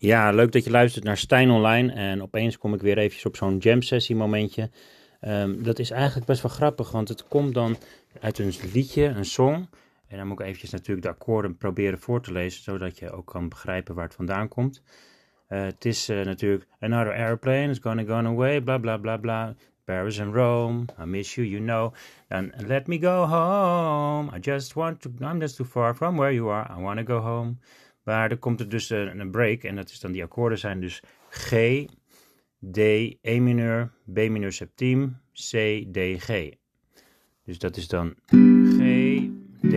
Ja, leuk dat je luistert naar Stijn Online. En opeens kom ik weer eventjes op zo'n jam sessie momentje. Ehm, dat is eigenlijk best wel grappig, want het komt dan uit een liedje, een song. En dan moet ik eventjes natuurlijk de akkoorden proberen voor te lezen, zodat je ook kan begrijpen waar het vandaan komt. Uh, het is uh, natuurlijk Another airplane is gonna go away, bla bla bla bla. Paris and Rome, I miss you, you know. And let me go home. I just want to, I'm just too far from where you are. I want to go home. Maar er komt er dus een, een break en dat is dan die akkoorden zijn dus G, D, E mineur, B mineur septiem, C, D, G. Dus dat is dan G, D,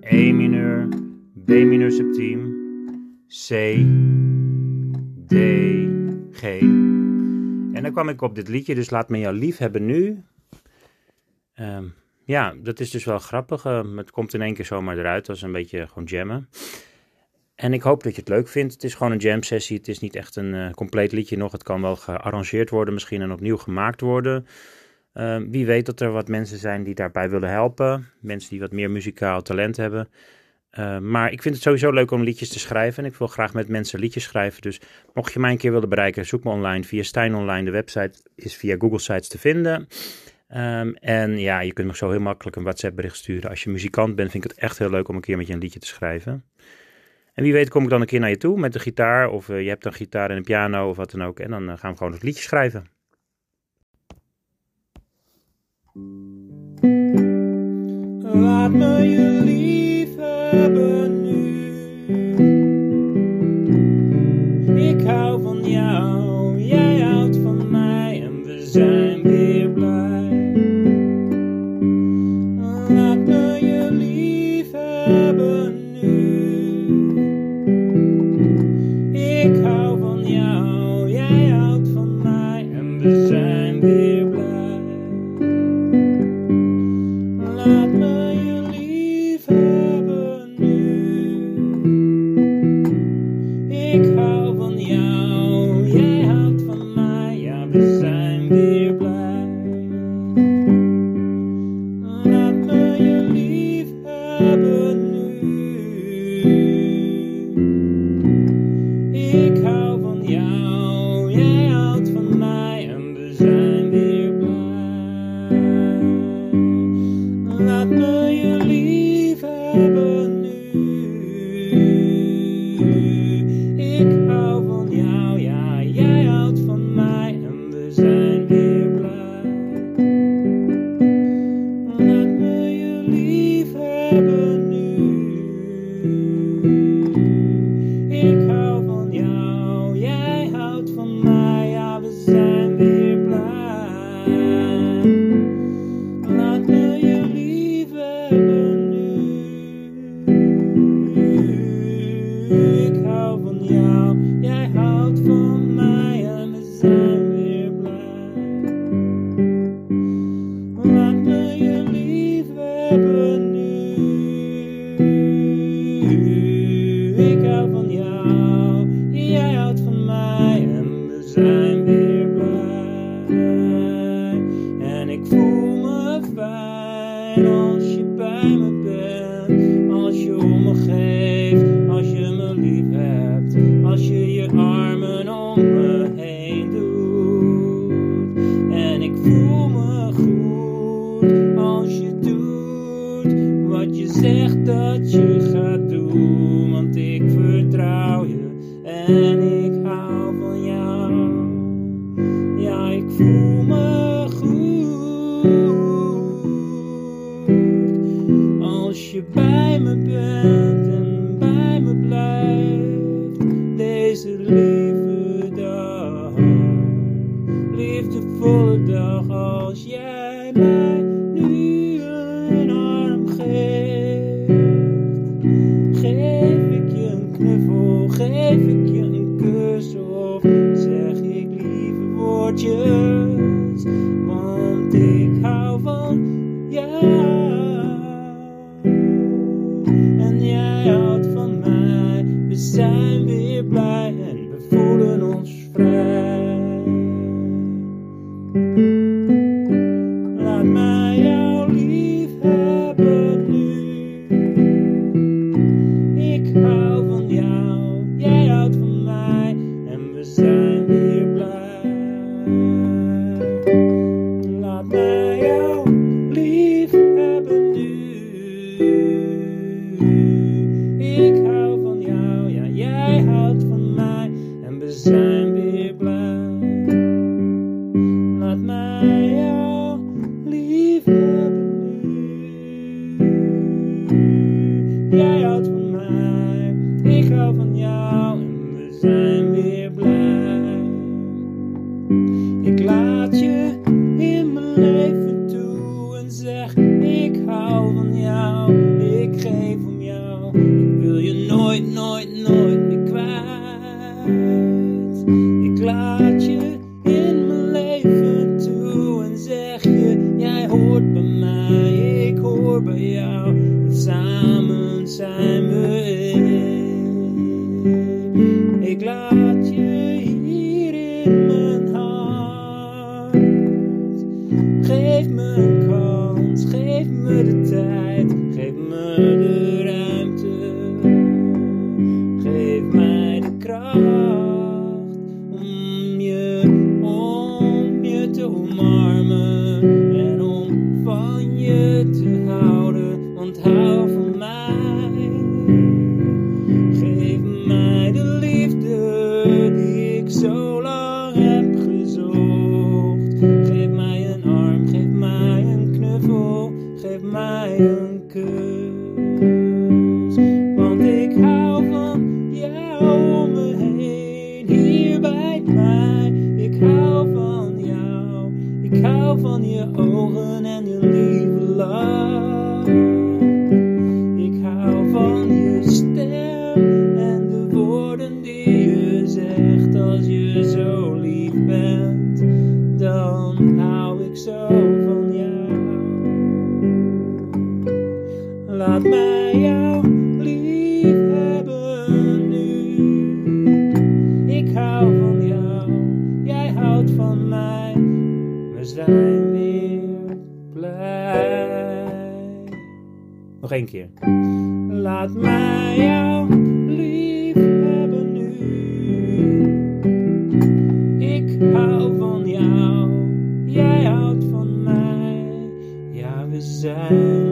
E mineur, B mineur septiem, C, D, G. En dan kwam ik op dit liedje, dus laat me jou lief hebben nu. Um, ja, dat is dus wel grappig. Uh, het komt in één keer zomaar eruit, als een beetje gewoon jammen. En ik hoop dat je het leuk vindt. Het is gewoon een jam sessie. Het is niet echt een uh, compleet liedje nog. Het kan wel gearrangeerd worden, misschien en opnieuw gemaakt worden. Uh, wie weet dat er wat mensen zijn die daarbij willen helpen. Mensen die wat meer muzikaal talent hebben. Uh, maar ik vind het sowieso leuk om liedjes te schrijven. En ik wil graag met mensen liedjes schrijven. Dus mocht je mij een keer willen bereiken, zoek me online via Stijn Online. De website is via Google Sites te vinden. Um, en ja, je kunt me zo heel makkelijk een WhatsApp bericht sturen. Als je muzikant bent, vind ik het echt heel leuk om een keer met je een liedje te schrijven. En wie weet kom ik dan een keer naar je toe met de gitaar. Of uh, je hebt een gitaar en een piano of wat dan ook. En dan uh, gaan we gewoon een liedje schrijven. Laat me je lief hebben dat je gaat doen, want ik vertrouw je en ik hou van jou. Ja, ik voel me goed als je bij me bent Laat mij jou lief bij jou. En samen zijn we één. Ik laat je hier in mijn hart. Geef me een. Want ik hou van jou om me heen, hier bij mij. Ik hou van jou, ik hou van je ogen en je lieve lach. Ik hou van je stem en de woorden die je zegt als je zo lief bent. Dan hou ik zo Laat mij jou lief hebben nu. Ik hou van jou, jij houdt van mij. We zijn weer blij. Nog één keer. Laat mij jou lief hebben nu. Ik hou van jou, jij houdt van mij. Ja, we zijn